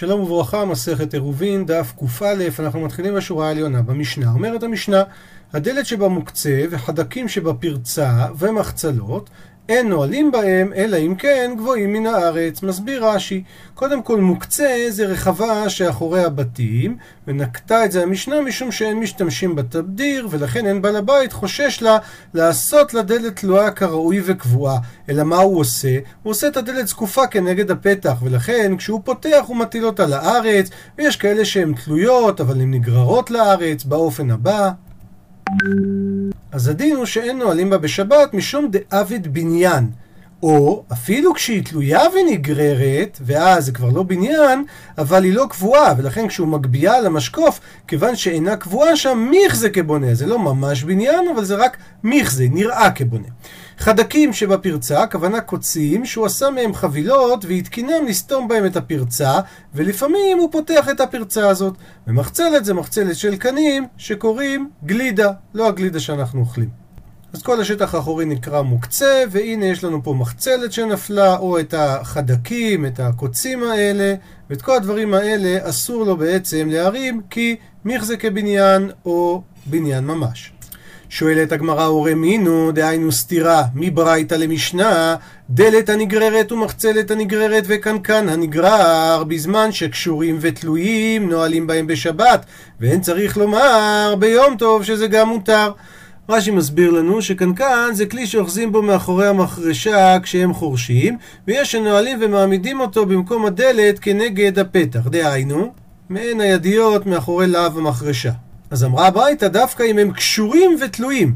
שלום וברכה, מסכת עירובין, דף קא, אנחנו מתחילים בשורה העליונה, במשנה. אומרת המשנה, הדלת שבה מוקצה וחדקים שבה פרצה ומחצלות אין נועלים בהם, אלא אם כן גבוהים מן הארץ. מסביר רש"י, קודם כל מוקצה זה רחבה שאחורי הבתים, ונקטה את זה המשנה משום שאין משתמשים בתבדיר, ולכן אין בעל הבית חושש לה לעשות לדלת תלויה כראוי וקבועה. אלא מה הוא עושה? הוא עושה את הדלת זקופה כנגד הפתח, ולכן כשהוא פותח הוא מטיל אותה לארץ, ויש כאלה שהן תלויות, אבל הן נגררות לארץ באופן הבא. אז הדין הוא שאין נועלים בה בשבת משום דאביד בניין. או אפילו כשהיא תלויה ונגררת, ואז זה כבר לא בניין, אבל היא לא קבועה, ולכן כשהוא מגביה על המשקוף, כיוון שאינה קבועה שם, מיכזה כבונה. זה לא ממש בניין, אבל זה רק מיכזה, נראה כבונה. חדקים שבפרצה, הכוונה קוצים, שהוא עשה מהם חבילות והתקינם לסתום בהם את הפרצה, ולפעמים הוא פותח את הפרצה הזאת. ומחצלת זה מחצלת של קנים שקוראים גלידה, לא הגלידה שאנחנו אוכלים. אז כל השטח האחורי נקרא מוקצה, והנה יש לנו פה מחצלת שנפלה, או את החדקים, את הקוצים האלה, ואת כל הדברים האלה אסור לו בעצם להרים, כי מיכזה כבניין או בניין ממש. שואלת הגמרא הורה מינו, דהיינו סתירה, מברייתא למשנה, דלת הנגררת ומחצלת הנגררת וקנקן הנגרר, בזמן שקשורים ותלויים נועלים בהם בשבת, ואין צריך לומר ביום טוב שזה גם מותר. רש"י מסביר לנו שקנקן זה כלי שאוחזים בו מאחורי המחרשה כשהם חורשים, ויש שנועלים ומעמידים אותו במקום הדלת כנגד הפתח, דהיינו, מעין הידיות מאחורי להב המחרשה. אז אמרה הברייתא דווקא אם הם קשורים ותלויים.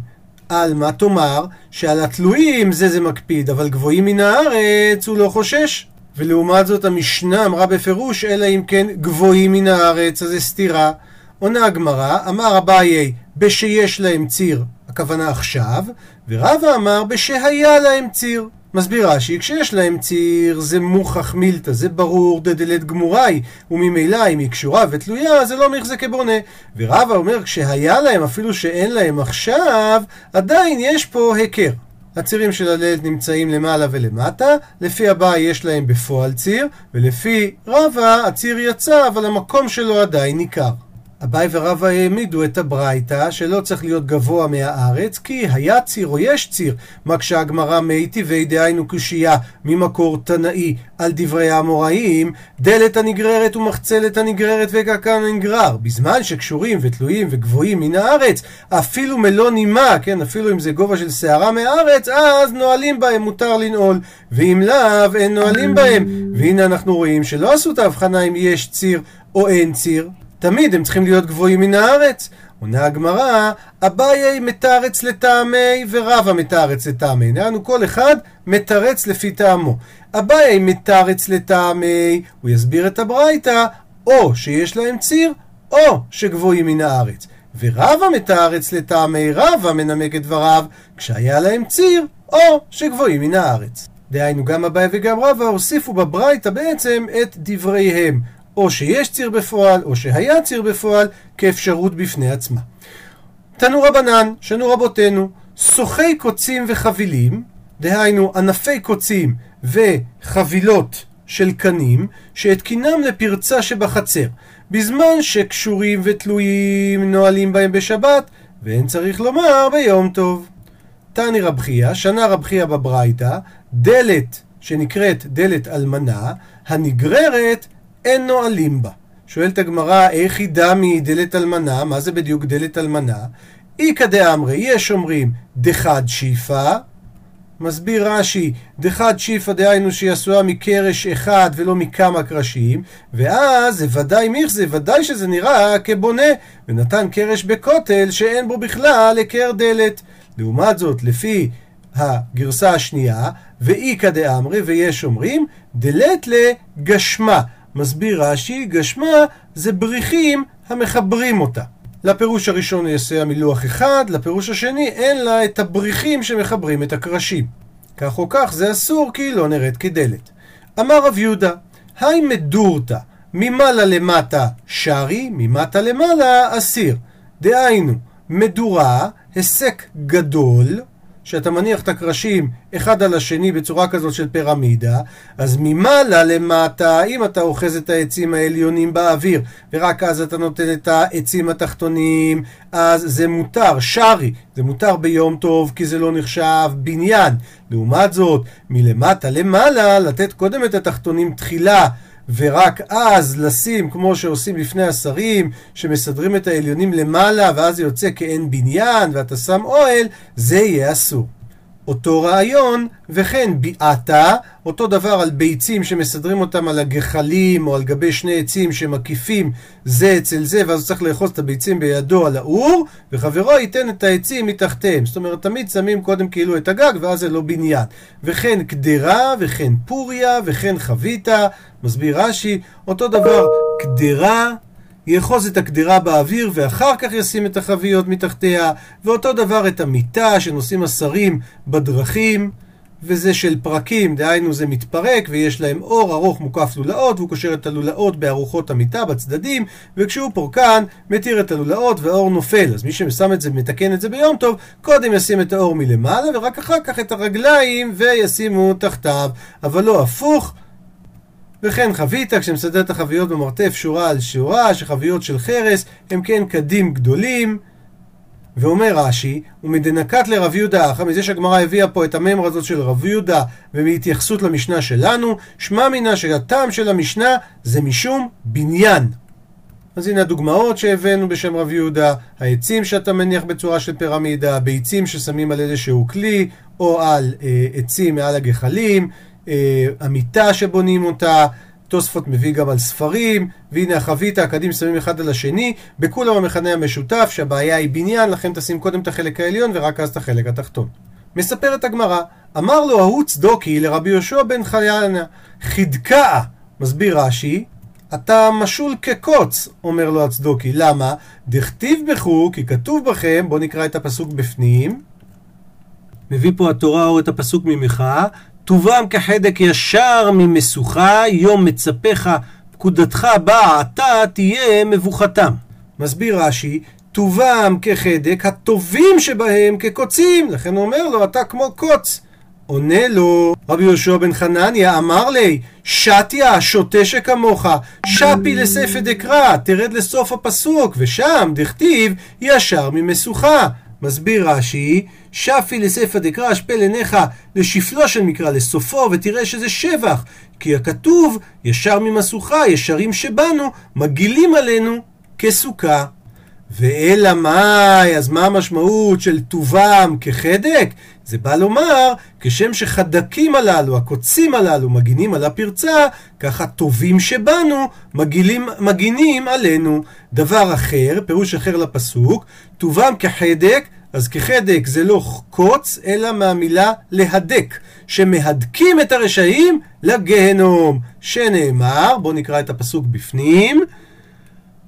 על מה תאמר שעל התלויים זה זה מקפיד, אבל גבוהים מן הארץ הוא לא חושש. ולעומת זאת המשנה אמרה בפירוש, אלא אם כן גבוהים מן הארץ, אז זה סתירה. עונה הגמרא, אמר אביי בשיש להם ציר, הכוונה עכשיו, ורבא אמר בשהיה להם ציר. מסביר רש"י, כשיש להם ציר זה מוכח מילתא, זה ברור דדלת גמוראי, וממילא אם היא קשורה ותלויה זה לא מחזקי בונה. ורבא אומר כשהיה להם אפילו שאין להם עכשיו, עדיין יש פה היכר. הצירים של הדלת נמצאים למעלה ולמטה, לפי הבא יש להם בפועל ציר, ולפי רבא הציר יצא אבל המקום שלו עדיין ניכר. אביי ורבא העמידו את הברייתא שלא צריך להיות גבוה מהארץ כי היה ציר או יש ציר מקשה הגמרא מי טבעי דהיינו קושייה ממקור תנאי על דברי האמוראים דלת הנגררת ומחצלת הנגררת וקקן הנגרר בזמן שקשורים ותלויים וגבוהים מן הארץ אפילו מלוא נימה כן אפילו אם זה גובה של שערה מהארץ אז נועלים בהם מותר לנעול. ואם לאו אין נועלים בהם. והנה אנחנו רואים שלא עשו את ההבחנה אם יש ציר או אין ציר תמיד הם צריכים להיות גבוהים מן הארץ. עונה הגמרא, אביי מתרץ לטעמי ורבא מתרץ לטעמי. נראינו כל אחד מתרץ לפי טעמו. אביי מתרץ לטעמי, הוא יסביר את הברייתא, או שיש להם ציר, או שגבוהים מן הארץ. ורבא מתרץ לטעמי רבא מנמק את דבריו, כשהיה להם ציר, או שגבוהים מן הארץ. דהיינו, גם אביי וגם רבא הוסיפו בברייתא בעצם את דבריהם. או שיש ציר בפועל, או שהיה ציר בפועל, כאפשרות בפני עצמה. תנו רבנן, שנו רבותינו, סוחי קוצים וחבילים, דהיינו ענפי קוצים וחבילות של קנים, שהתקינם לפרצה שבחצר, בזמן שקשורים ותלויים נועלים בהם בשבת, ואין צריך לומר ביום טוב. תני רב חייא, שנה רב חייא בברייתא, דלת שנקראת דלת אלמנה, הנגררת אין נועלים בה. שואלת הגמרא, איך היא דמי דלת אלמנה? מה זה בדיוק דלת אלמנה? איכא דאמרי, יש אומרים דחד שיפה, מסביר רש"י, דחד שיפה דהיינו שהיא עשויה מקרש אחד ולא מכמה קרשים, ואז זה ודאי מיך, זה ודאי שזה נראה כבונה, ונתן קרש בכותל שאין בו בכלל היכר דלת. לעומת זאת, לפי הגרסה השנייה, ואיכא דאמרי, ויש אומרים, דלת לגשמה. מסביר רש"י, גשמה זה בריחים המחברים אותה. לפירוש הראשון יש מילוח אחד, לפירוש השני אין לה את הבריחים שמחברים את הקרשים. כך או כך זה אסור כי היא לא נראית כדלת. אמר רב יהודה, היי מדורתא, ממעלה למטה שרי, ממטה למעלה אסיר. דהיינו, מדורה, היסק גדול, שאתה מניח את הקרשים אחד על השני בצורה כזאת של פירמידה, אז ממעלה למטה, אם אתה אוחז את העצים העליונים באוויר, ורק אז אתה נותן את העצים התחתונים, אז זה מותר, שרי, זה מותר ביום טוב, כי זה לא נחשב בניין. לעומת זאת, מלמטה למעלה, לתת קודם את התחתונים תחילה. ורק אז לשים, כמו שעושים לפני השרים, שמסדרים את העליונים למעלה, ואז זה יוצא כאין בניין, ואתה שם אוהל, זה יהיה אסור. אותו רעיון, וכן ביעתה, אותו דבר על ביצים שמסדרים אותם על הגחלים או על גבי שני עצים שמקיפים זה אצל זה, ואז צריך לאחוז את הביצים בידו על האור, וחברו ייתן את העצים מתחתיהם. זאת אומרת, תמיד שמים קודם כאילו את הגג, ואז זה לא בניין. וכן קדרה, וכן פוריה, וכן חביתה, מסביר רש"י, אותו דבר קדרה, יאחוז את הקדרה באוויר ואחר כך ישים את החביות מתחתיה, ואותו דבר את המיטה שנושאים השרים בדרכים, וזה של פרקים, דהיינו זה מתפרק ויש להם אור ארוך מוקף לולאות, והוא קושר את הלולאות בארוחות המיטה בצדדים, וכשהוא פורקן, מתיר את הלולאות והאור נופל. אז מי ששם את זה, מתקן את זה ביום טוב, קודם ישים את האור מלמעלה, ורק אחר כך את הרגליים וישימו תחתיו. אבל לא הפוך. וכן חבית, כשמסדר את החביות במרתף שורה על שורה, שחביות של חרס הם כן קדים גדולים. ואומר רש"י, ומדנקת לרב יהודה אחא, מזה שהגמרא הביאה פה את הממר הזאת של רב יהודה ומהתייחסות למשנה שלנו, שמע מינה שהטעם של המשנה זה משום בניין. אז הנה הדוגמאות שהבאנו בשם רב יהודה, העצים שאתה מניח בצורה של פירמידה, הביצים ששמים על איזשהו כלי, או על אה, עצים מעל הגחלים, אה, המיטה שבונים אותה, תוספות מביא גם על ספרים, והנה החבית, הקדים שמים אחד על השני, בכולם המכנה המשותף, שהבעיה היא בניין, לכן תשים קודם את החלק העליון ורק אז את החלק התחתון. מספרת הגמרא, אמר לו ההוא צדוקי לרבי יהושע בן חיינא, חידקה, מסביר רש"י, אתה משול כקוץ, אומר לו הצדוקי. למה? דכתיב בכו, כי כתוב בכם, בואו נקרא את הפסוק בפנים. מביא פה התורה אור את הפסוק ממך, טובם כחדק ישר ממשוכה, יום מצפך פקודתך באה עתה תהיה מבוכתם. מסביר רש"י, טובם כחדק, הטובים שבהם כקוצים. לכן הוא אומר לו, אתה כמו קוץ. עונה לו רבי יהושע בן חנניה, אמר לי, שתיה, שוטה שכמוך, שפי לספא דקרא, תרד לסוף הפסוק, ושם דכתיב ישר ממשוכה. מסביר רש"י, שפי לספא דקרא אשפל עיניך לשפלו של מקרא, לסופו, ותראה שזה שבח. כי הכתוב, ישר ממשוכה, ישרים שבנו, מגעילים עלינו כסוכה. ואלא מאי, אז מה המשמעות של טובם כחדק? זה בא לומר, כשם שחדקים הללו, הקוצים הללו, מגינים על הפרצה, ככה טובים שבנו, מגילים, מגינים עלינו. דבר אחר, פירוש אחר לפסוק, טובם כחדק, אז כחדק זה לא קוץ, אלא מהמילה להדק, שמהדקים את הרשעים לגיהנום, שנאמר, בואו נקרא את הפסוק בפנים,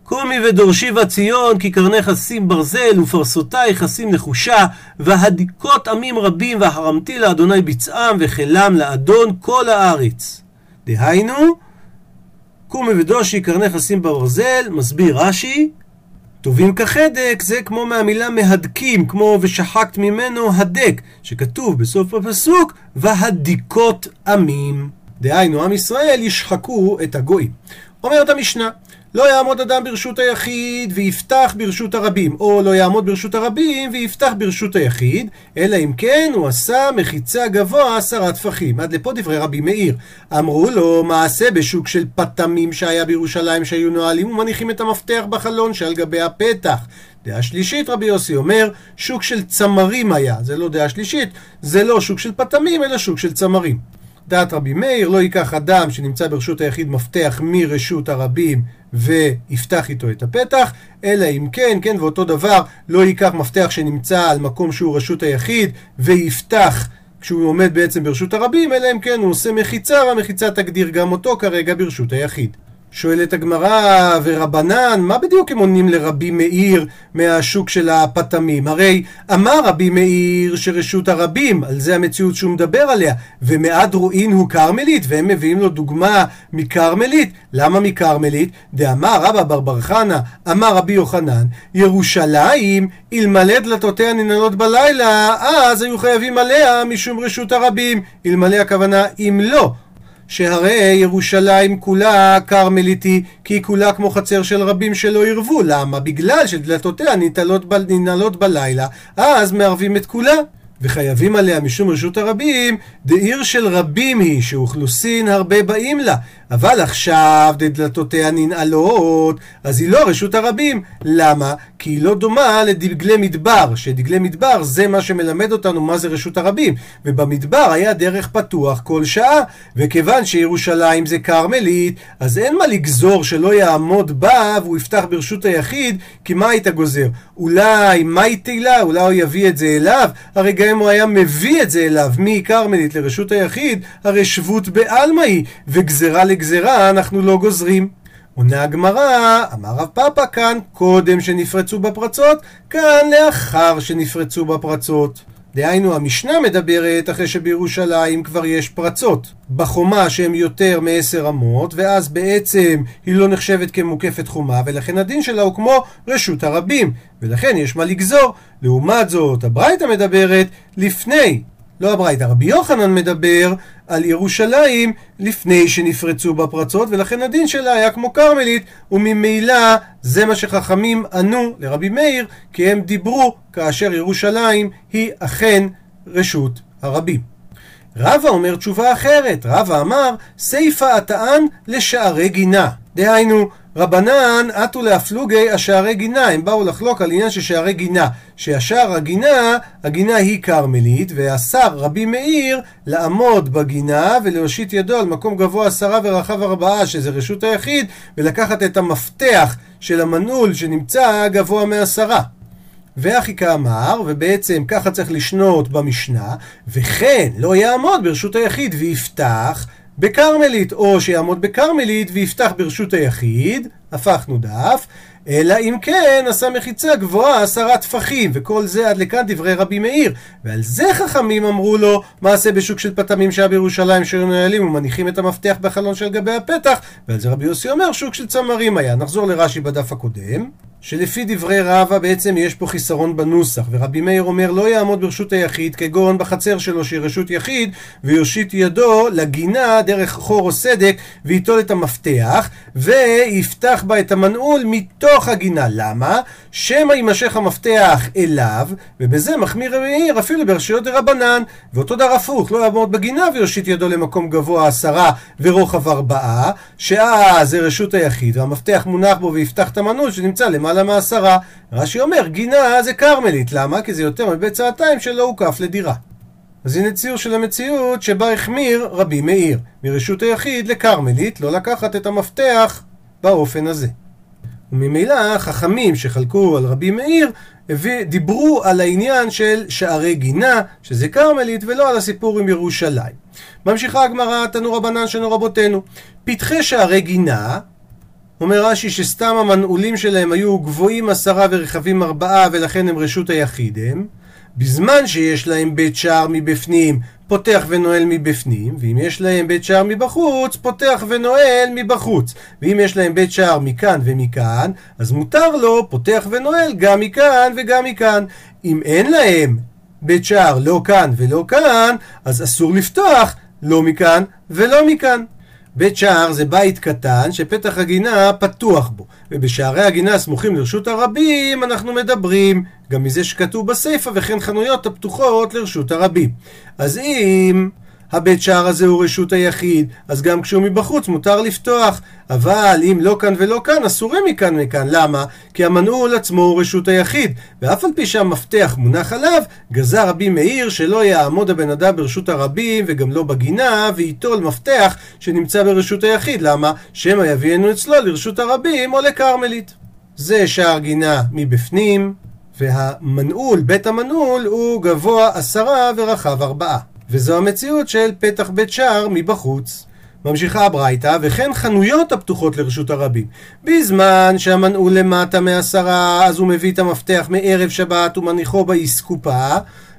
קומי ודורשי בציון, כי קרנך שים ברזל, ופרסותייך שים נחושה, והדיקות עמים רבים, והרמתי לאדוני ביצעם, וחילם לאדון כל הארץ. דהיינו, קומי ודורשי קרנך שים ברזל, מסביר רש"י, טובים כחדק זה כמו מהמילה מהדקים, כמו ושחקת ממנו הדק, שכתוב בסוף הפסוק, והדיקות עמים. דהיינו, עם ישראל ישחקו את הגויים. אומרת המשנה, לא יעמוד אדם ברשות היחיד ויפתח ברשות הרבים, או לא יעמוד ברשות הרבים ויפתח ברשות היחיד, אלא אם כן הוא עשה מחיצה גבוה עשרה טפחים. עד לפה דברי רבי מאיר. אמרו לו, מעשה בשוק של פטמים שהיה בירושלים שהיו נועלים ומניחים את המפתח בחלון שעל גבי הפתח. דעה שלישית, רבי יוסי אומר, שוק של צמרים היה. זה לא דעה שלישית, זה לא שוק של פטמים, אלא שוק של צמרים. דעת רבי מאיר, לא ייקח אדם שנמצא ברשות היחיד מפתח מרשות הרבים ויפתח איתו את הפתח, אלא אם כן, כן, ואותו דבר, לא ייקח מפתח שנמצא על מקום שהוא רשות היחיד ויפתח כשהוא עומד בעצם ברשות הרבים, אלא אם כן הוא עושה מחיצה, והמחיצה תגדיר גם אותו כרגע ברשות היחיד. שואלת הגמרא, ורבנן, מה בדיוק הם עונים לרבי מאיר מהשוק של הפתמים? הרי אמר רבי מאיר שרשות הרבים, על זה המציאות שהוא מדבר עליה, ומעד רואין הוא כרמלית, והם מביאים לו דוגמה מכרמלית. למה מכרמלית? דאמר רבא בר בר חנא, אמר רבי יוחנן, ירושלים, אלמלא דלתותיה ננעלות בלילה, אז היו חייבים עליה משום רשות הרבים. אלמלא הכוונה אם לא. שהרי ירושלים כולה כרמליתי, כי היא כולה כמו חצר של רבים שלא ירבו. למה? בגלל שדלתותיה ננעלות בלילה, אז מערבים את כולה. וחייבים עליה משום רשות הרבים, דעיר של רבים היא, שאוכלוסין הרבה באים לה. אבל עכשיו דלתותיה ננעלות, אז היא לא רשות הרבים. למה? כי היא לא דומה לדגלי מדבר, שדגלי מדבר זה מה שמלמד אותנו מה זה רשות הרבים. ובמדבר היה דרך פתוח כל שעה, וכיוון שירושלים זה כרמלית, אז אין מה לגזור שלא יעמוד בה והוא יפתח ברשות היחיד, כי מה היית גוזר? אולי מהי תהילה? אולי הוא יביא את זה אליו? הרי גם אם הוא היה מביא את זה אליו מכרמלית לרשות היחיד, הרי שבות בעלמא היא, וגזרה לגזרה אנחנו לא גוזרים. עונה הגמרא, אמר רב פאפא כאן קודם שנפרצו בפרצות, כאן לאחר שנפרצו בפרצות. דהיינו המשנה מדברת אחרי שבירושלים כבר יש פרצות בחומה שהן יותר מעשר אמות ואז בעצם היא לא נחשבת כמוקפת חומה ולכן הדין שלה הוא כמו רשות הרבים ולכן יש מה לגזור. לעומת זאת הברייתא מדברת לפני לא הברייתא, רבי יוחנן מדבר על ירושלים לפני שנפרצו בפרצות, ולכן הדין שלה היה כמו כרמלית, וממילא זה מה שחכמים ענו לרבי מאיר, כי הם דיברו כאשר ירושלים היא אכן רשות הרבים. רבא אומר תשובה אחרת, רבא אמר, סיפא הטען לשערי גינה. דהיינו, רבנן עטו להפלוגי השערי גינה, הם באו לחלוק על עניין של שערי גינה, שהשער הגינה, הגינה היא כרמלית, ואסר רבי מאיר לעמוד בגינה ולהושיט ידו על מקום גבוה עשרה ורחב ארבעה, שזה רשות היחיד, ולקחת את המפתח של המנעול שנמצא גבוה מעשרה. ואחי כאמר, ובעצם ככה צריך לשנות במשנה, וכן לא יעמוד ברשות היחיד ויפתח בכרמלית, או שיעמוד בכרמלית ויפתח ברשות היחיד, הפכנו דף, אלא אם כן עשה מחיצה גבוהה עשרה טפחים, וכל זה עד לכאן דברי רבי מאיר. ועל זה חכמים אמרו לו, מעשה בשוק של פטמים שהיה בירושלים שהיו נעלים ומניחים את המפתח בחלון של גבי הפתח, ועל זה רבי יוסי אומר שוק של צמרים היה. נחזור לרש"י בדף הקודם. שלפי דברי רבא בעצם יש פה חיסרון בנוסח, ורבי מאיר אומר לא יעמוד ברשות היחיד כגון בחצר שלו שהיא רשות יחיד, ויושיט ידו לגינה דרך חור או סדק, וייטול את המפתח, ויפתח בה את המנעול מתוך הגינה. למה? שמא יימשך המפתח אליו, ובזה מחמיר רבי מאיר אפילו ברשויות דרבנן, ואותו דבר הפוך, לא יעמוד בגינה ויושיט ידו למקום גבוה עשרה ורוחב ארבעה, שאז זה רשות היחיד, והמפתח מונח בו ויפתח את המנעול שנמצא למעלה למעלה מעשרה. רש"י אומר, גינה זה כרמלית. למה? כי זה יותר מביצעתיים שלא הוקף לדירה. אז הנה ציור של המציאות שבה החמיר רבי מאיר, מרשות היחיד לכרמלית, לא לקחת את המפתח באופן הזה. וממילא חכמים שחלקו על רבי מאיר דיברו על העניין של שערי גינה, שזה כרמלית, ולא על הסיפור עם ירושלים. ממשיכה הגמרא, תנו רבנן שנו רבותינו. פתחי שערי גינה, אומר רש"י שסתם המנעולים שלהם היו גבוהים עשרה ורחבים ארבעה ולכן הם רשות היחיד הם בזמן שיש להם בית שער מבפנים פותח ונועל מבפנים ואם יש להם בית שער מבחוץ פותח ונועל מבחוץ. ואם יש להם בית שער מכאן ומכאן אז מותר לו פותח ונועל גם מכאן וגם מכאן. אם אין להם בית שער לא כאן ולא כאן אז אסור לפתוח לא מכאן ולא מכאן בית שער זה בית קטן שפתח הגינה פתוח בו, ובשערי הגינה הסמוכים לרשות הרבים אנחנו מדברים גם מזה שכתוב בסיפא וכן חנויות הפתוחות לרשות הרבים. אז אם הבית שער הזה הוא רשות היחיד, אז גם כשהוא מבחוץ מותר לפתוח. אבל אם לא כאן ולא כאן, אסורים מכאן מכאן. למה? כי המנעול עצמו הוא רשות היחיד, ואף על פי שהמפתח מונח עליו, גזר רבי מאיר שלא יעמוד הבן אדם ברשות הרבים וגם לא בגינה, וייטול מפתח שנמצא ברשות היחיד. למה? שמא יביאנו אצלו לרשות הרבים או לכרמלית. זה שער גינה מבפנים, והמנעול, בית המנעול, הוא גבוה עשרה ורחב ארבעה. וזו המציאות של פתח בית שער מבחוץ. ממשיכה הברייתא, וכן חנויות הפתוחות לרשות הרבים. בזמן שהמנעול למטה מעשרה, אז הוא מביא את המפתח מערב שבת ומניחו באסקופה,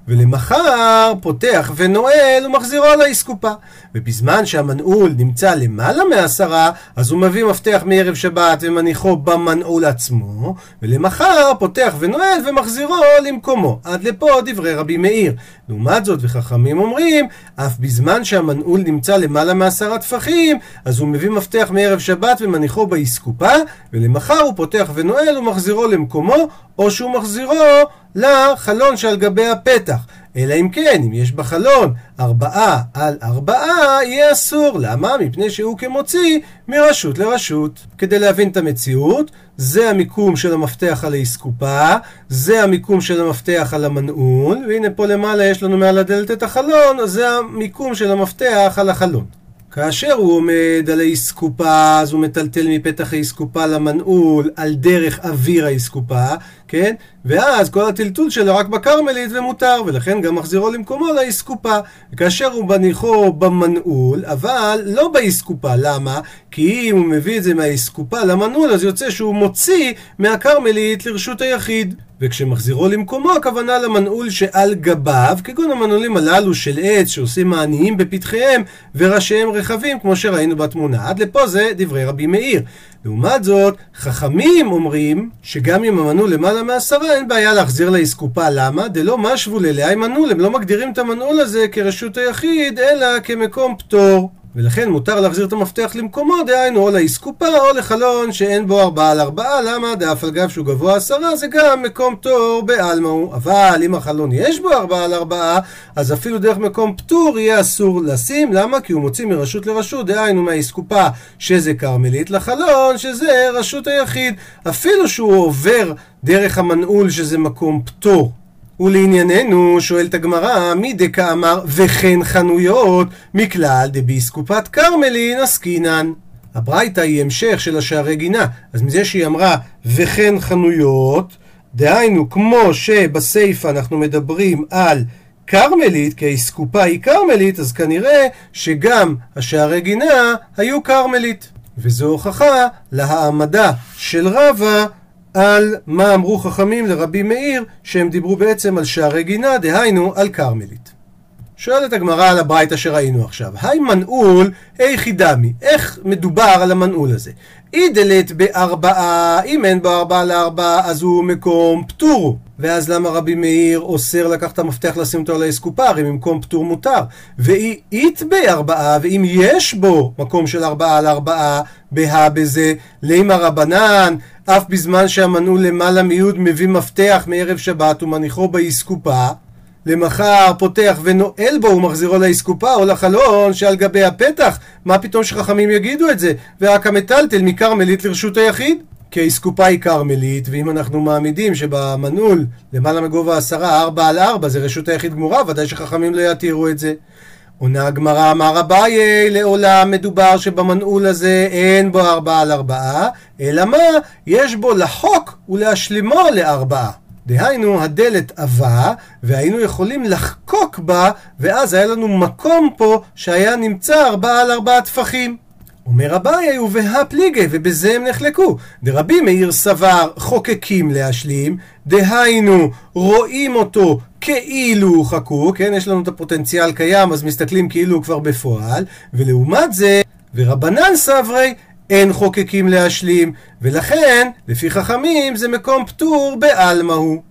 ולמחר פותח ונועל ומחזירו על האסקופה. ובזמן שהמנעול נמצא למעלה מעשרה, אז הוא מביא מפתח מערב שבת ומניחו במנעול עצמו, ולמחר פותח ונועל ומחזירו למקומו. עד לפה דברי רבי מאיר. לעומת זאת, וחכמים אומרים, אף בזמן שהמנעול נמצא למעלה מעשרה טפחים, אז הוא מביא מפתח מערב שבת ומניחו באסקופה, ולמחר הוא פותח ונועל ומחזירו למקומו, או שהוא מחזירו לחלון שעל גבי הפתח. אלא אם כן, אם יש בחלון ארבעה על ארבעה, יהיה אסור. למה? מפני שהוא כמוציא מרשות לרשות. כדי להבין את המציאות, זה המיקום של המפתח על האסקופה, זה המיקום של המפתח על המנעול, והנה פה למעלה יש לנו מעל הדלת את החלון, זה המיקום של המפתח על החלון. כאשר הוא עומד על האסקופה, אז הוא מטלטל מפתח האסקופה למנעול על דרך אוויר האסקופה, כן? ואז כל הטלטול שלו רק בכרמלית ומותר, ולכן גם מחזירו למקומו לאסקופה. וכאשר הוא מניחו במנעול, אבל לא באסקופה. למה? כי אם הוא מביא את זה מהאסקופה למנעול, אז יוצא שהוא מוציא מהכרמלית לרשות היחיד. וכשמחזירו למקומו, הכוונה למנעול שעל גביו, כגון המנעולים הללו של עץ שעושים מעניים בפתחיהם וראשיהם רחבים, כמו שראינו בתמונה. עד לפה זה דברי רבי מאיר. לעומת זאת, חכמים אומרים שגם אם המנעול למעלה מעשרה, אין בעיה להחזיר לאסקופה. למה? דלא משבו ללאה עם מנעול, הם לא מגדירים את המנעול הזה כרשות היחיד, אלא כמקום פטור. ולכן מותר להחזיר את המפתח למקומו, דהיינו או לאסקופה או לחלון שאין בו ארבעה על ארבעה, למה? דאף על גב שהוא גבוה עשרה זה גם מקום פטור בעלמא הוא. אבל אם החלון יש בו ארבעה על ארבעה, אז אפילו דרך מקום פטור יהיה אסור לשים, למה? כי הוא מוציא מרשות לרשות, דהיינו מהאסקופה שזה כרמלית לחלון שזה רשות היחיד, אפילו שהוא עובר דרך המנעול שזה מקום פטור. ולענייננו, שואלת הגמרא, מי דקה אמר וכן חנויות מכלל דביסקופת כרמלין עסקינן. הברייתא היא המשך של השערי גינה, אז מזה שהיא אמרה וכן חנויות, דהיינו כמו שבסיפא אנחנו מדברים על כרמלית, כי האסקופה היא כרמלית, אז כנראה שגם השערי גינה היו כרמלית. וזו הוכחה להעמדה של רבא על מה אמרו חכמים לרבי מאיר, שהם דיברו בעצם על שערי גינה, דהיינו על כרמלית. שואלת הגמרא על הברייתא שראינו עכשיו, היי מנעול היכי דמי, איך מדובר על המנעול הזה? אי דלת בארבעה, אם אין בו ארבעה לארבעה, אז הוא מקום פטור. ואז למה רבי מאיר אוסר לקחת את המפתח לשים אותו על האסקופה, הרי במקום פטור מותר. ואי אית בארבעה, ואם יש בו מקום של ארבעה על ארבעה, בהא בזה, לימה רבנן, אף בזמן שהמנעול למעלה מיוד מביא מפתח מערב שבת ומניחו באסקופה, למחר פותח ונועל בו ומחזירו לאסקופה או לחלון שעל גבי הפתח, מה פתאום שחכמים יגידו את זה? ורק המטלטל מכרמלית לרשות היחיד? כי האסקופה היא כרמלית, ואם אנחנו מעמידים שבמנעול למעלה מגובה עשרה, ארבע על ארבע, זה רשות היחיד גמורה, ודאי שחכמים לא יתירו את זה. עונה הגמרא אמר אביי לעולם מדובר שבמנעול הזה אין בו ארבעה על ארבעה אלא מה? יש בו לחוק ולהשלימו לארבעה דהיינו הדלת עבה והיינו יכולים לחקוק בה ואז היה לנו מקום פה שהיה נמצא ארבעה על ארבעה טפחים אומר אביי ובהא פליגי ובזה הם נחלקו דרבי מאיר סבר חוקקים להשלים דהיינו רואים אותו כאילו הוא חקוק, כן? יש לנו את הפוטנציאל קיים, אז מסתכלים כאילו הוא כבר בפועל, ולעומת זה, ורבנן סברי, אין חוקקים להשלים, ולכן, לפי חכמים, זה מקום פטור בעלמא הוא.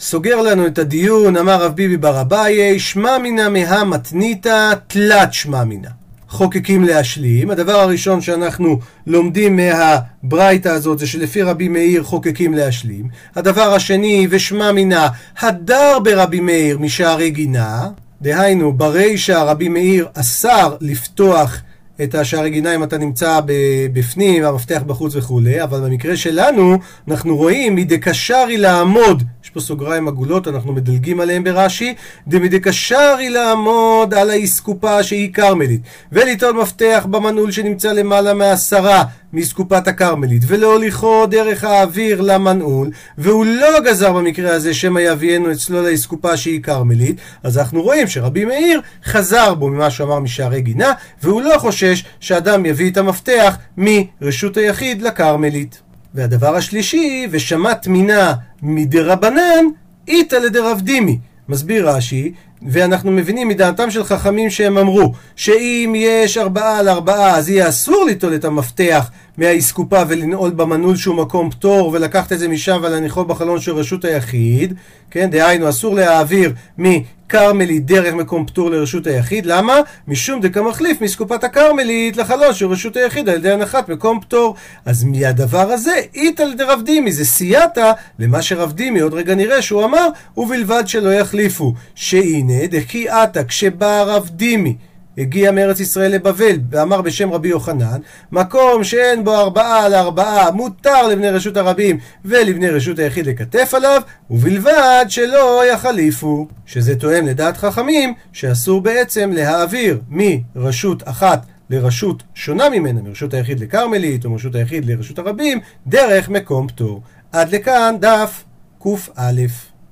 סוגר לנו את הדיון, אמר רב ביבי בר אביי, שמע מינא מהא מתניתא תלת שמע מינא. חוקקים להשלים. הדבר הראשון שאנחנו לומדים מהברייתא הזאת זה שלפי רבי מאיר חוקקים להשלים. הדבר השני, ושמע מינה, הדר ברבי מאיר משערי גינה. דהיינו, ברישא רבי מאיר אסר לפתוח את השערי גינה אם אתה נמצא בפנים, המפתח בחוץ וכולי, אבל במקרה שלנו אנחנו רואים מדקשרי לעמוד, פה סוגריים עגולות, אנחנו מדלגים עליהם ברש"י, דמדקשרי לעמוד על האסקופה שהיא כרמלית, ולטעון מפתח במנעול שנמצא למעלה מעשרה מאסקופת הכרמלית ולהוליכו דרך האוויר למנעול, והוא לא גזר במקרה הזה שמא יביאנו אצלו לאסקופה שהיא כרמלית, אז אנחנו רואים שרבי מאיר חזר בו ממה שהוא אמר משערי גינה, והוא לא חושש שאדם יביא את המפתח מרשות היחיד לכרמלית. והדבר השלישי, ושמט מינה מדרבנן, איתא לדרב דימי. מסביר רש"י, ואנחנו מבינים מדעתם של חכמים שהם אמרו שאם יש ארבעה על ארבעה אז יהיה אסור ליטול את המפתח מהאסקופה ולנעול במנעול שהוא מקום פטור ולקחת את זה משם ולהניחו בחלון של רשות היחיד כן, דהיינו אסור להעביר מכרמלית דרך מקום פטור לרשות היחיד. למה? משום דקמחליף מאסקופת הכרמלית לחלון של רשות היחיד על ידי הנחת מקום פטור. אז מהדבר הזה? איתל דרב דימי זה סייעתא למה שרב דימי עוד רגע נראה שהוא אמר ובלבד שלא יחליפו שהנה דכי עתה כשבא רב דימי הגיע מארץ ישראל לבבל, ואמר בשם רבי יוחנן, מקום שאין בו ארבעה על ארבעה, מותר לבני רשות הרבים ולבני רשות היחיד לקטף עליו, ובלבד שלא יחליפו. שזה תואם לדעת חכמים, שאסור בעצם להעביר מרשות אחת לרשות שונה ממנה, מרשות היחיד לכרמלית, או מרשות היחיד לרשות הרבים, דרך מקום פטור. עד לכאן דף קא.